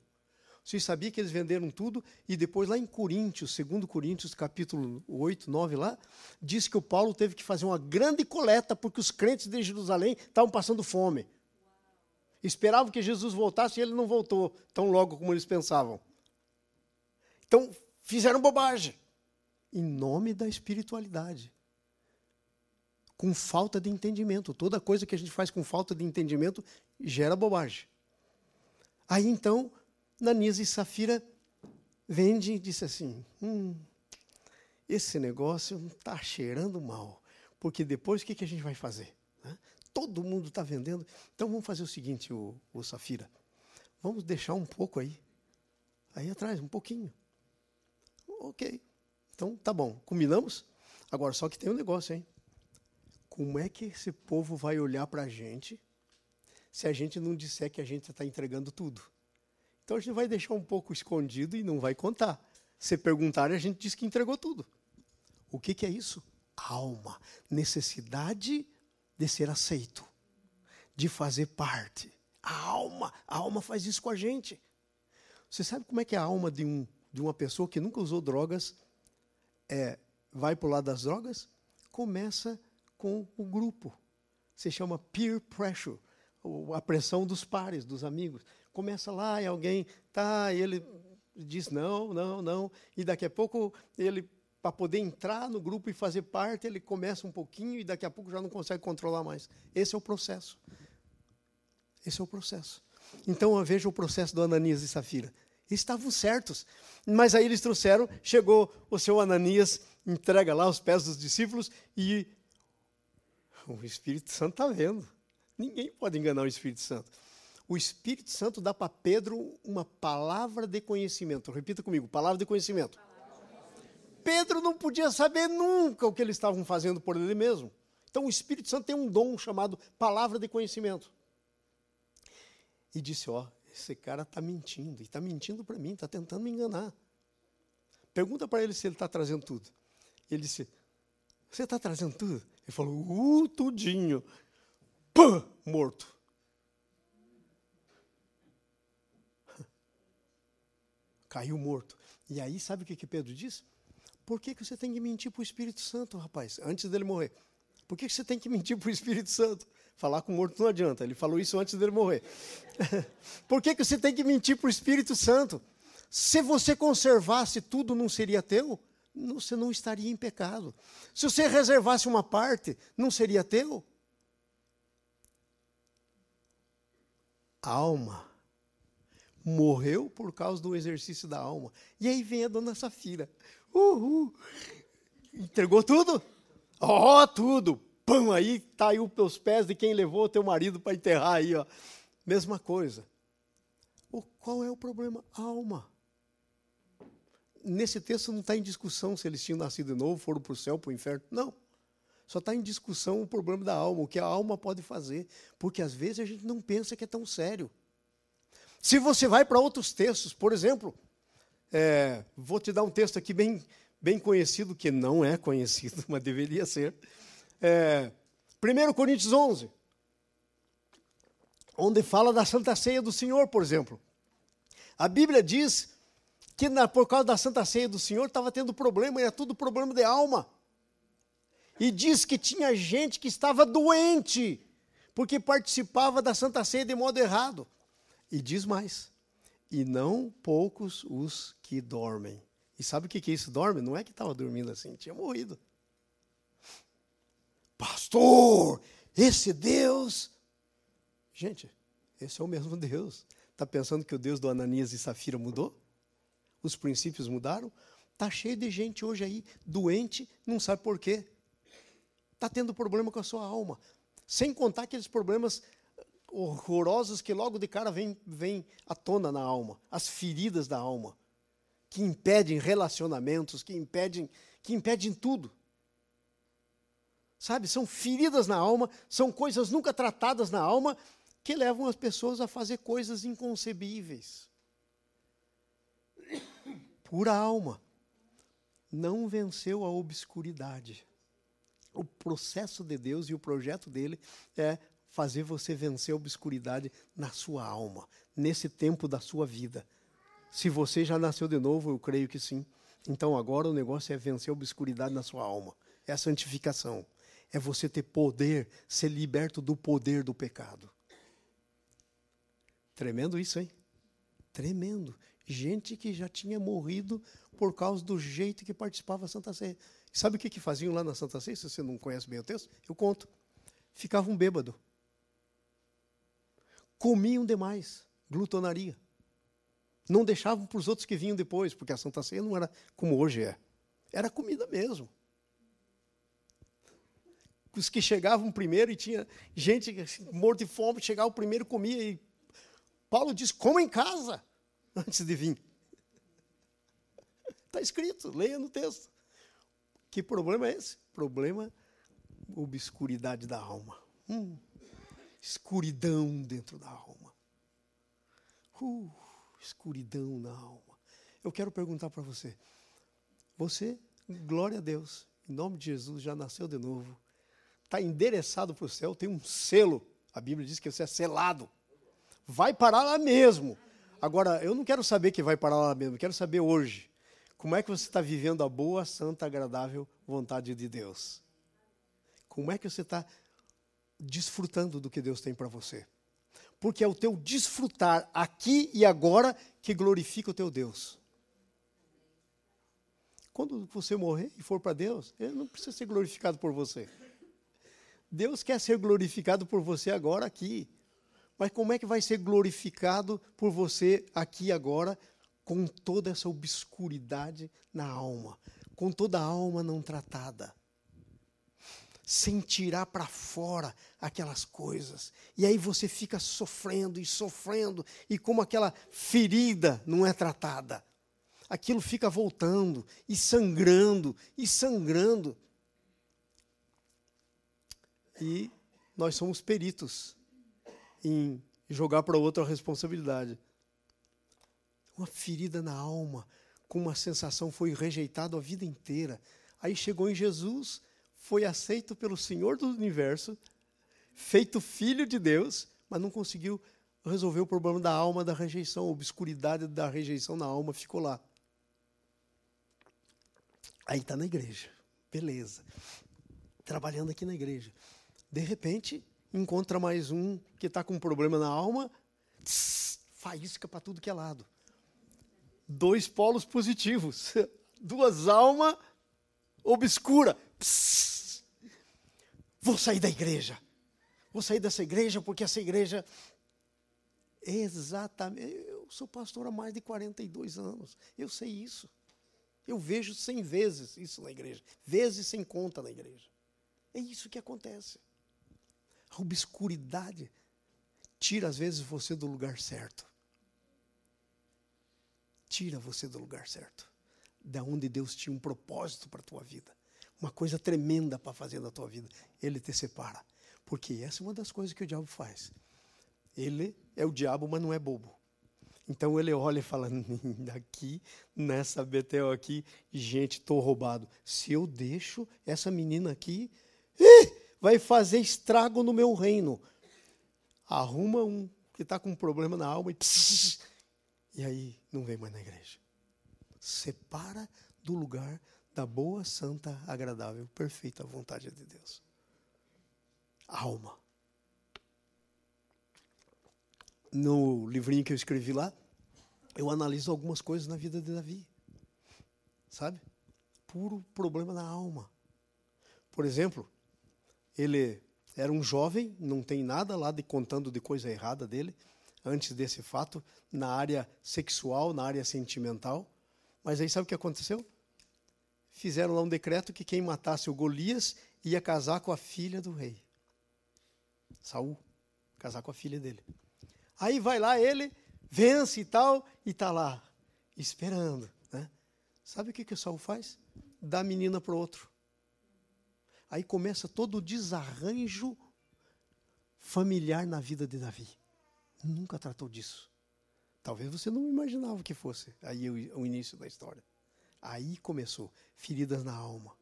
Vocês sabiam que eles venderam tudo e depois lá em Coríntios, 2 Coríntios, capítulo 8, 9 lá, diz que o Paulo teve que fazer uma grande coleta porque os crentes de Jerusalém estavam passando fome. Esperavam que Jesus voltasse e ele não voltou tão logo como eles pensavam. Então, fizeram bobagem em nome da espiritualidade. Com falta de entendimento. Toda coisa que a gente faz com falta de entendimento gera bobagem. Aí então, Nanisa e Safira vende e disse assim: hum, esse negócio está cheirando mal. Porque depois o que, que a gente vai fazer? Todo mundo está vendendo. Então vamos fazer o seguinte, o, o Safira. Vamos deixar um pouco aí. Aí atrás, um pouquinho. Ok. Então, tá bom, combinamos? Agora, só que tem um negócio, hein? Como é que esse povo vai olhar para a gente se a gente não disser que a gente está entregando tudo? Então a gente vai deixar um pouco escondido e não vai contar. Se perguntarem, a gente diz que entregou tudo. O que, que é isso? Alma, necessidade de ser aceito, de fazer parte. A alma, a alma faz isso com a gente. Você sabe como é que é a alma de, um, de uma pessoa que nunca usou drogas é, vai para o lado das drogas, começa com o grupo. Se chama peer pressure, a pressão dos pares, dos amigos. Começa lá e alguém, tá, e ele diz não, não, não, e daqui a pouco ele, para poder entrar no grupo e fazer parte, ele começa um pouquinho e daqui a pouco já não consegue controlar mais. Esse é o processo. Esse é o processo. Então eu vejo o processo do Ananias e Safira estavam certos. Mas aí eles trouxeram, chegou o seu Ananias, entrega lá aos pés dos discípulos e o Espírito Santo está vendo. Ninguém pode enganar o Espírito Santo. O Espírito Santo dá para Pedro uma palavra de conhecimento. Repita comigo: palavra de conhecimento. Pedro não podia saber nunca o que eles estavam fazendo por ele mesmo. Então o Espírito Santo tem um dom chamado palavra de conhecimento. E disse: Ó, esse cara está mentindo, e está mentindo para mim, está tentando me enganar. Pergunta para ele se ele está trazendo tudo. Ele disse, você está trazendo tudo? Ele falou, uh, tudinho. Pã, morto. Caiu morto. E aí, sabe o que, que Pedro disse? Por que, que você tem que mentir para o Espírito Santo, rapaz, antes dele morrer? Por que, você tem que mentir para o Espírito Santo? Falar com o morto não adianta. Ele falou isso antes dele morrer. Por que, que você tem que mentir para o Espírito Santo? Se você conservasse tudo, não seria teu? Você não estaria em pecado. Se você reservasse uma parte, não seria teu? A alma morreu por causa do exercício da alma. E aí vem a dona Safira. Uhul. Entregou tudo? Ó, oh, tudo! Pum, aí tá aí os pés de quem levou teu marido para enterrar aí, ó. Mesma coisa. O, qual é o problema? Alma. Nesse texto não está em discussão se eles tinham nascido de novo, foram para o céu, para o inferno. Não. Só está em discussão o problema da alma, o que a alma pode fazer. Porque às vezes a gente não pensa que é tão sério. Se você vai para outros textos, por exemplo, é, vou te dar um texto aqui bem, bem conhecido, que não é conhecido, mas deveria ser. É, 1 Coríntios 11, onde fala da Santa Ceia do Senhor, por exemplo. A Bíblia diz que na, por causa da Santa Ceia do Senhor estava tendo problema, era tudo problema de alma. E diz que tinha gente que estava doente, porque participava da Santa Ceia de modo errado. E diz mais: e não poucos os que dormem. Sabe o que é isso, dorme? Não é que estava dormindo assim, tinha morrido. Pastor, esse Deus. Gente, esse é o mesmo Deus. Está pensando que o Deus do Ananias e Safira mudou? Os princípios mudaram? Está cheio de gente hoje aí, doente, não sabe por quê. Está tendo problema com a sua alma. Sem contar aqueles problemas horrorosos que logo de cara vêm vem à tona na alma, as feridas da alma, que impedem relacionamentos, que impedem, que impedem tudo. Sabe, são feridas na alma, são coisas nunca tratadas na alma que levam as pessoas a fazer coisas inconcebíveis. Pura alma não venceu a obscuridade. O processo de Deus e o projeto dele é fazer você vencer a obscuridade na sua alma, nesse tempo da sua vida. Se você já nasceu de novo, eu creio que sim. Então agora o negócio é vencer a obscuridade na sua alma. É a santificação. É você ter poder, ser liberto do poder do pecado. Tremendo isso, hein? Tremendo. Gente que já tinha morrido por causa do jeito que participava da Santa Ceia. Sabe o que, que faziam lá na Santa Ceia? Se você não conhece bem o texto, eu conto. Ficavam bêbado comiam demais, glutonaria. Não deixavam para os outros que vinham depois, porque a Santa Ceia não era como hoje é. Era comida mesmo. Os que chegavam primeiro e tinha gente assim, morto de fome, chegava primeiro comia e Paulo diz: coma em casa antes de vir. Está escrito, leia no texto. Que problema é esse? Problema obscuridade da alma. Hum escuridão dentro da alma. Uh, escuridão na alma. Eu quero perguntar para você: você, glória a Deus, em nome de Jesus, já nasceu de novo, está endereçado para o céu, tem um selo. A Bíblia diz que você é selado. Vai parar lá mesmo. Agora, eu não quero saber que vai parar lá mesmo, quero saber hoje. Como é que você está vivendo a boa, santa, agradável vontade de Deus? Como é que você está desfrutando do que Deus tem para você. Porque é o teu desfrutar aqui e agora que glorifica o teu Deus. Quando você morrer e for para Deus, ele não precisa ser glorificado por você. Deus quer ser glorificado por você agora aqui. Mas como é que vai ser glorificado por você aqui agora com toda essa obscuridade na alma, com toda a alma não tratada? Sem tirar para fora aquelas coisas. E aí você fica sofrendo e sofrendo, e como aquela ferida não é tratada, aquilo fica voltando e sangrando e sangrando. E nós somos peritos em jogar para outro a responsabilidade. Uma ferida na alma, com uma sensação foi rejeitado a vida inteira. Aí chegou em Jesus, foi aceito pelo Senhor do universo, feito filho de Deus, mas não conseguiu resolver o problema da alma da rejeição, a obscuridade da rejeição na alma ficou lá. Aí está na igreja, beleza. Trabalhando aqui na igreja. De repente, encontra mais um que está com um problema na alma, tss, faísca para tudo que é lado. Dois polos positivos, duas almas obscuras. Vou sair da igreja. Vou sair dessa igreja porque essa igreja. Exatamente. Eu sou pastor há mais de 42 anos. Eu sei isso. Eu vejo cem vezes isso na igreja. Vezes sem conta na igreja. É isso que acontece. A obscuridade tira, às vezes, você do lugar certo. Tira você do lugar certo. Da onde Deus tinha um propósito para a tua vida. Uma coisa tremenda para fazer na tua vida. Ele te separa. Porque essa é uma das coisas que o diabo faz. Ele é o diabo, mas não é bobo. Então ele olha e fala: aqui, nessa Betel aqui, gente, estou roubado. Se eu deixo essa menina aqui, vai fazer estrago no meu reino. Arruma um que está com um problema na alma e, e aí não vem mais na igreja. Separa do lugar da boa, santa, agradável, perfeita vontade de Deus. Alma no livrinho que eu escrevi lá, eu analiso algumas coisas na vida de Davi. Sabe? Puro problema na alma. Por exemplo, ele era um jovem, não tem nada lá de contando de coisa errada dele, antes desse fato, na área sexual, na área sentimental. Mas aí sabe o que aconteceu? Fizeram lá um decreto que quem matasse o Golias ia casar com a filha do rei. Saul, casar com a filha dele. Aí vai lá ele, vence e tal, e está lá, esperando. Né? Sabe o que, que o Saul faz? Dá a menina para o outro. Aí começa todo o desarranjo familiar na vida de Davi. Nunca tratou disso. Talvez você não imaginava que fosse aí o, o início da história. Aí começou, feridas na alma.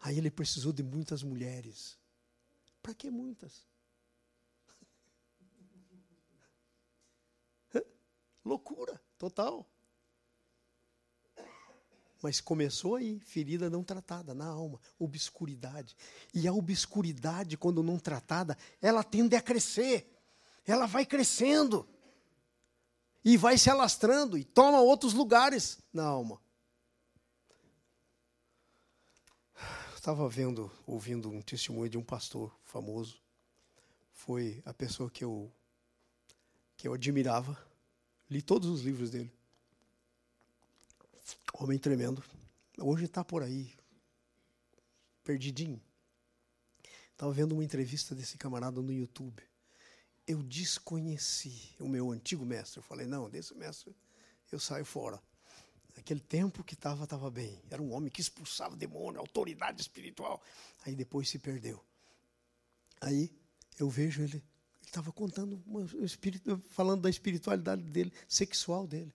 Aí ele precisou de muitas mulheres. Para que muitas? Loucura total. Mas começou aí, ferida não tratada na alma, obscuridade. E a obscuridade, quando não tratada, ela tende a crescer. Ela vai crescendo. E vai se alastrando e toma outros lugares na alma. Estava vendo, ouvindo um testemunho de um pastor famoso. Foi a pessoa que eu que eu admirava Li todos os livros dele. Homem tremendo. Hoje está por aí, perdidinho. Estava vendo uma entrevista desse camarada no YouTube. Eu desconheci o meu antigo mestre. Eu falei, não, desse mestre eu saio fora. Naquele tempo que estava, estava bem. Era um homem que expulsava demônio, autoridade espiritual. Aí depois se perdeu. Aí eu vejo ele estava contando, um espírito, falando da espiritualidade dele, sexual dele.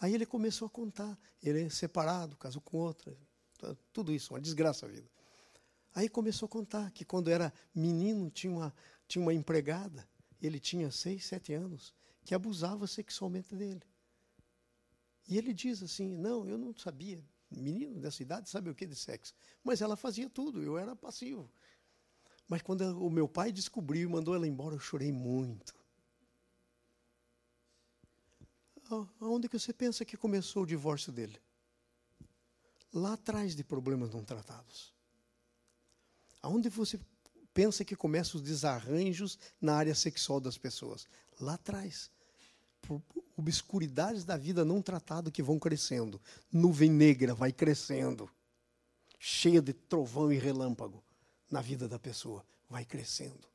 Aí ele começou a contar. Ele é separado, casou com outra. Tudo isso, uma desgraça a vida. Aí começou a contar que quando era menino tinha uma, tinha uma empregada, ele tinha seis, sete anos, que abusava sexualmente dele. E ele diz assim: Não, eu não sabia. Menino dessa idade sabe o que de sexo. Mas ela fazia tudo, eu era passivo. Mas quando o meu pai descobriu e mandou ela embora, eu chorei muito. Aonde que você pensa que começou o divórcio dele? Lá atrás de problemas não tratados. Aonde você pensa que começam os desarranjos na área sexual das pessoas? Lá atrás. Obscuridades da vida não tratada que vão crescendo. Nuvem negra vai crescendo. Cheia de trovão e relâmpago na vida da pessoa, vai crescendo.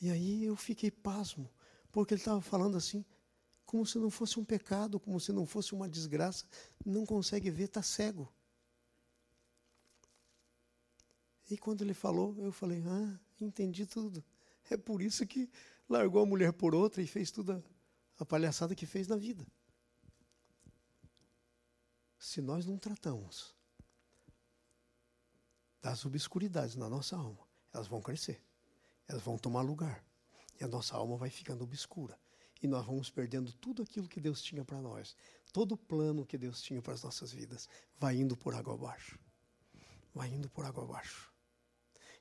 E aí eu fiquei pasmo, porque ele estava falando assim, como se não fosse um pecado, como se não fosse uma desgraça, não consegue ver, está cego. E quando ele falou, eu falei, ah, entendi tudo. É por isso que largou a mulher por outra e fez toda a palhaçada que fez na vida. Se nós não tratamos das obscuridades na nossa alma, elas vão crescer, elas vão tomar lugar. E a nossa alma vai ficando obscura. E nós vamos perdendo tudo aquilo que Deus tinha para nós. Todo o plano que Deus tinha para as nossas vidas vai indo por água abaixo. Vai indo por água abaixo.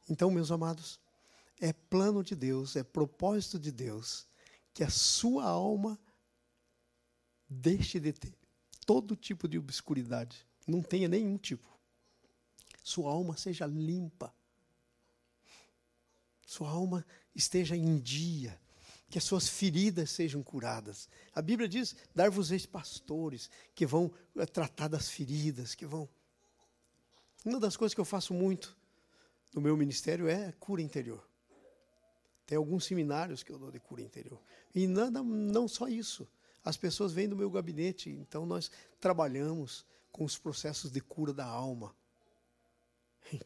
Então, meus amados, é plano de Deus, é propósito de Deus que a sua alma deixe de ter todo tipo de obscuridade. Não tenha nenhum tipo sua alma seja limpa, sua alma esteja em dia, que as suas feridas sejam curadas. A Bíblia diz: dar-vos-eis pastores que vão eh, tratar das feridas, que vão. Uma das coisas que eu faço muito do meu ministério é cura interior. Tem alguns seminários que eu dou de cura interior. E nada, não só isso. As pessoas vêm do meu gabinete, então nós trabalhamos com os processos de cura da alma.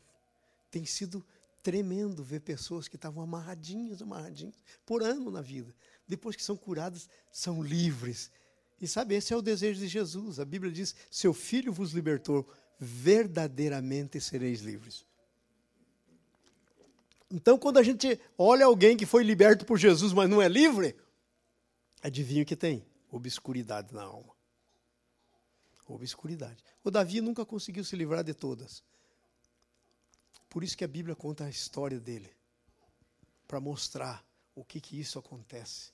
Tem sido tremendo ver pessoas que estavam amarradinhas, amarradinhas, por ano na vida. Depois que são curadas, são livres. E sabe, esse é o desejo de Jesus. A Bíblia diz: Seu filho vos libertou, verdadeiramente sereis livres. Então, quando a gente olha alguém que foi liberto por Jesus, mas não é livre, adivinha o que tem? Obscuridade na alma. Obscuridade. O Davi nunca conseguiu se livrar de todas. Por isso que a Bíblia conta a história dele, para mostrar o que, que isso acontece.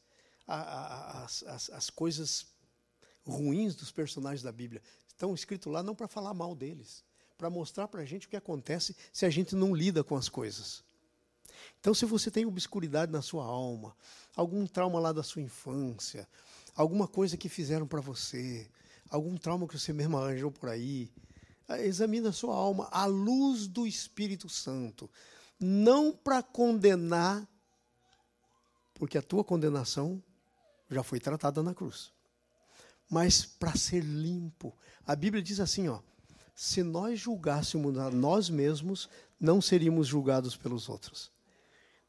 As, as, as coisas ruins dos personagens da Bíblia estão escritos lá não para falar mal deles, para mostrar para a gente o que acontece se a gente não lida com as coisas. Então, se você tem obscuridade na sua alma, algum trauma lá da sua infância, alguma coisa que fizeram para você, algum trauma que você mesmo arranjou por aí, examine a sua alma à luz do Espírito Santo, não para condenar, porque a tua condenação já foi tratada na cruz, mas para ser limpo. A Bíblia diz assim, ó: se nós julgássemos a nós mesmos, não seríamos julgados pelos outros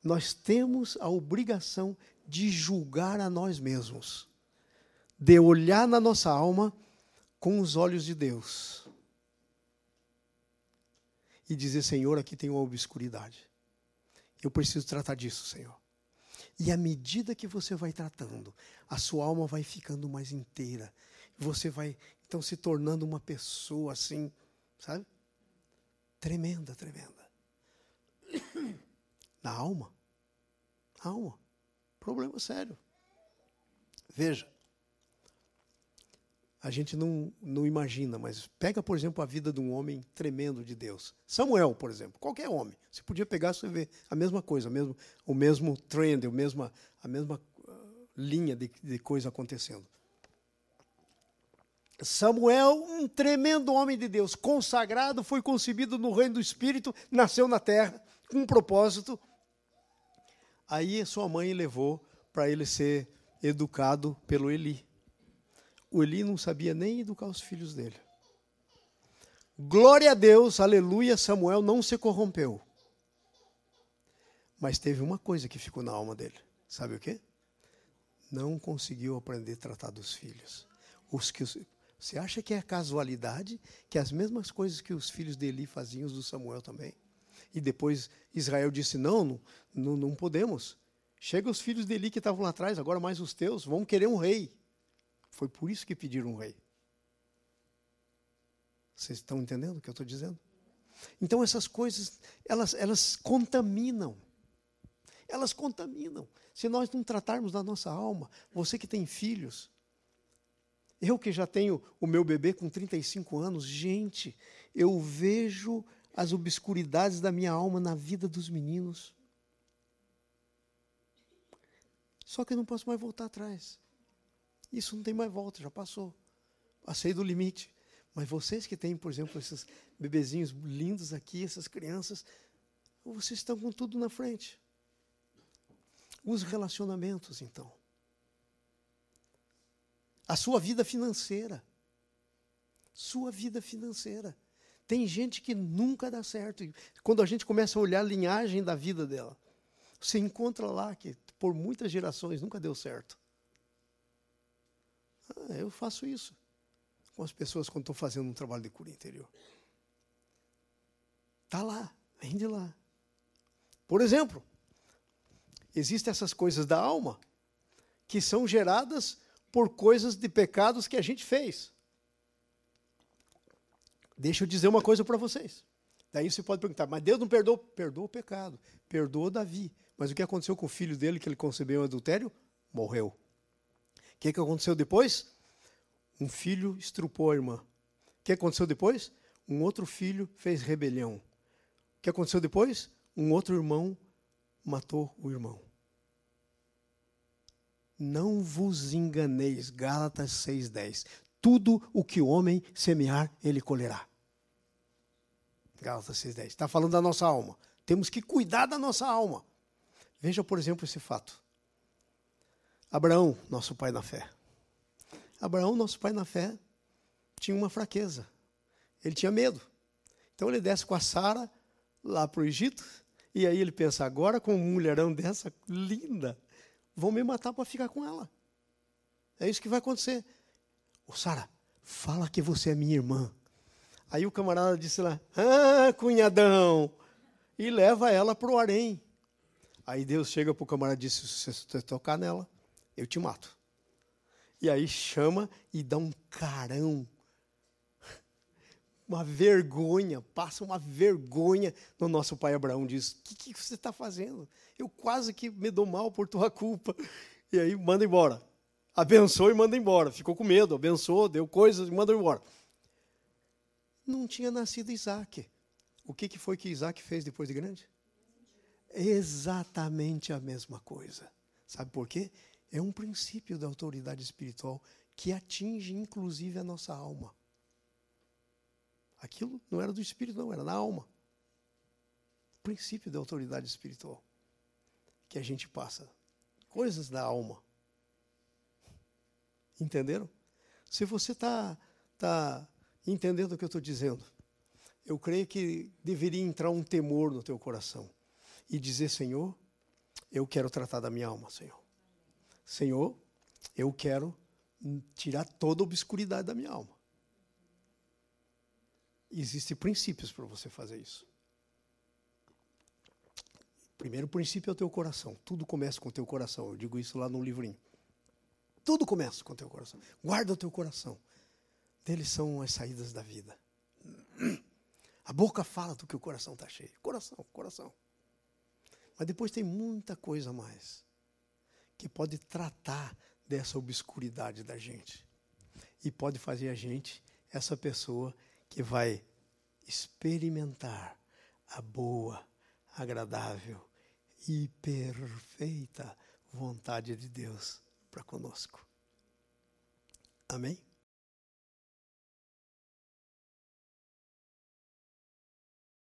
nós temos a obrigação de julgar a nós mesmos, de olhar na nossa alma com os olhos de Deus e dizer: Senhor, aqui tem uma obscuridade. Eu preciso tratar disso, Senhor. E à medida que você vai tratando, a sua alma vai ficando mais inteira. Você vai, então, se tornando uma pessoa assim, sabe? Tremenda, tremenda na alma. alma. Problema sério. Veja. A gente não, não imagina, mas pega, por exemplo, a vida de um homem tremendo de Deus. Samuel, por exemplo, qualquer homem. Você podia pegar e ver a mesma coisa, o mesmo, o mesmo trend, a mesma, a mesma uh, linha de, de coisa acontecendo. Samuel, um tremendo homem de Deus, consagrado, foi concebido no reino do Espírito, nasceu na terra com um propósito, Aí sua mãe levou para ele ser educado pelo Eli. O Eli não sabia nem educar os filhos dele. Glória a Deus, aleluia, Samuel não se corrompeu. Mas teve uma coisa que ficou na alma dele. Sabe o quê? Não conseguiu aprender a tratar dos filhos. Os que você acha que é casualidade que as mesmas coisas que os filhos de Eli faziam, os do Samuel também? E depois Israel disse: não, não, não podemos. Chega os filhos de Eli que estavam lá atrás, agora mais os teus, vão querer um rei. Foi por isso que pediram um rei. Vocês estão entendendo o que eu estou dizendo? Então essas coisas, elas, elas contaminam. Elas contaminam. Se nós não tratarmos da nossa alma, você que tem filhos, eu que já tenho o meu bebê com 35 anos, gente, eu vejo as obscuridades da minha alma na vida dos meninos. Só que eu não posso mais voltar atrás. Isso não tem mais volta, já passou. Passei do limite. Mas vocês que têm, por exemplo, esses bebezinhos lindos aqui, essas crianças, vocês estão com tudo na frente. Os relacionamentos, então. A sua vida financeira. Sua vida financeira. Tem gente que nunca dá certo. Quando a gente começa a olhar a linhagem da vida dela, você encontra lá que por muitas gerações nunca deu certo. Ah, eu faço isso com as pessoas quando estou fazendo um trabalho de cura interior. Está lá, vem de lá. Por exemplo, existem essas coisas da alma que são geradas por coisas de pecados que a gente fez. Deixa eu dizer uma coisa para vocês. Daí você pode perguntar, mas Deus não perdoou? Perdoou o pecado. Perdoou Davi. Mas o que aconteceu com o filho dele que ele concebeu em adultério? Morreu. O que, que aconteceu depois? Um filho estrupou a irmã. O que aconteceu depois? Um outro filho fez rebelião. O que aconteceu depois? Um outro irmão matou o irmão. Não vos enganeis, Gálatas 6,10. Tudo o que o homem semear, ele colherá. Gálatas 6,10. Está falando da nossa alma. Temos que cuidar da nossa alma. Veja, por exemplo, esse fato. Abraão, nosso pai na fé. Abraão, nosso pai na fé, tinha uma fraqueza. Ele tinha medo. Então ele desce com a Sara lá para o Egito, e aí ele pensa: agora com um mulherão dessa linda, vão me matar para ficar com ela. É isso que vai acontecer. Ô Sara, fala que você é minha irmã. Aí o camarada disse lá: Ah, cunhadão! E leva ela para o harém. Aí Deus chega para o camarada e diz: Se você tocar nela, eu te mato. E aí chama e dá um carão. Uma vergonha, passa uma vergonha no nosso pai Abraão. Diz: O que, que você está fazendo? Eu quase que me dou mal por tua culpa. E aí manda embora. Abençoou e manda embora. Ficou com medo, abençoou, deu coisas e manda embora. Não tinha nascido Isaac. O que, que foi que Isaac fez depois de grande? Exatamente a mesma coisa. Sabe por quê? É um princípio da autoridade espiritual que atinge inclusive a nossa alma. Aquilo não era do espírito, não, era na alma. Princípio da autoridade espiritual que a gente passa. Coisas da alma. Entenderam? Se você está tá entendendo o que eu estou dizendo, eu creio que deveria entrar um temor no teu coração e dizer: Senhor, eu quero tratar da minha alma, Senhor. Senhor, eu quero tirar toda a obscuridade da minha alma. Existem princípios para você fazer isso. Primeiro princípio é o teu coração. Tudo começa com o teu coração. Eu digo isso lá no livrinho. Tudo começa com o teu coração. Guarda o teu coração. Deles são as saídas da vida. A boca fala do que o coração está cheio. Coração, coração. Mas depois tem muita coisa mais que pode tratar dessa obscuridade da gente e pode fazer a gente essa pessoa que vai experimentar a boa, agradável e perfeita vontade de Deus para conosco. Amém?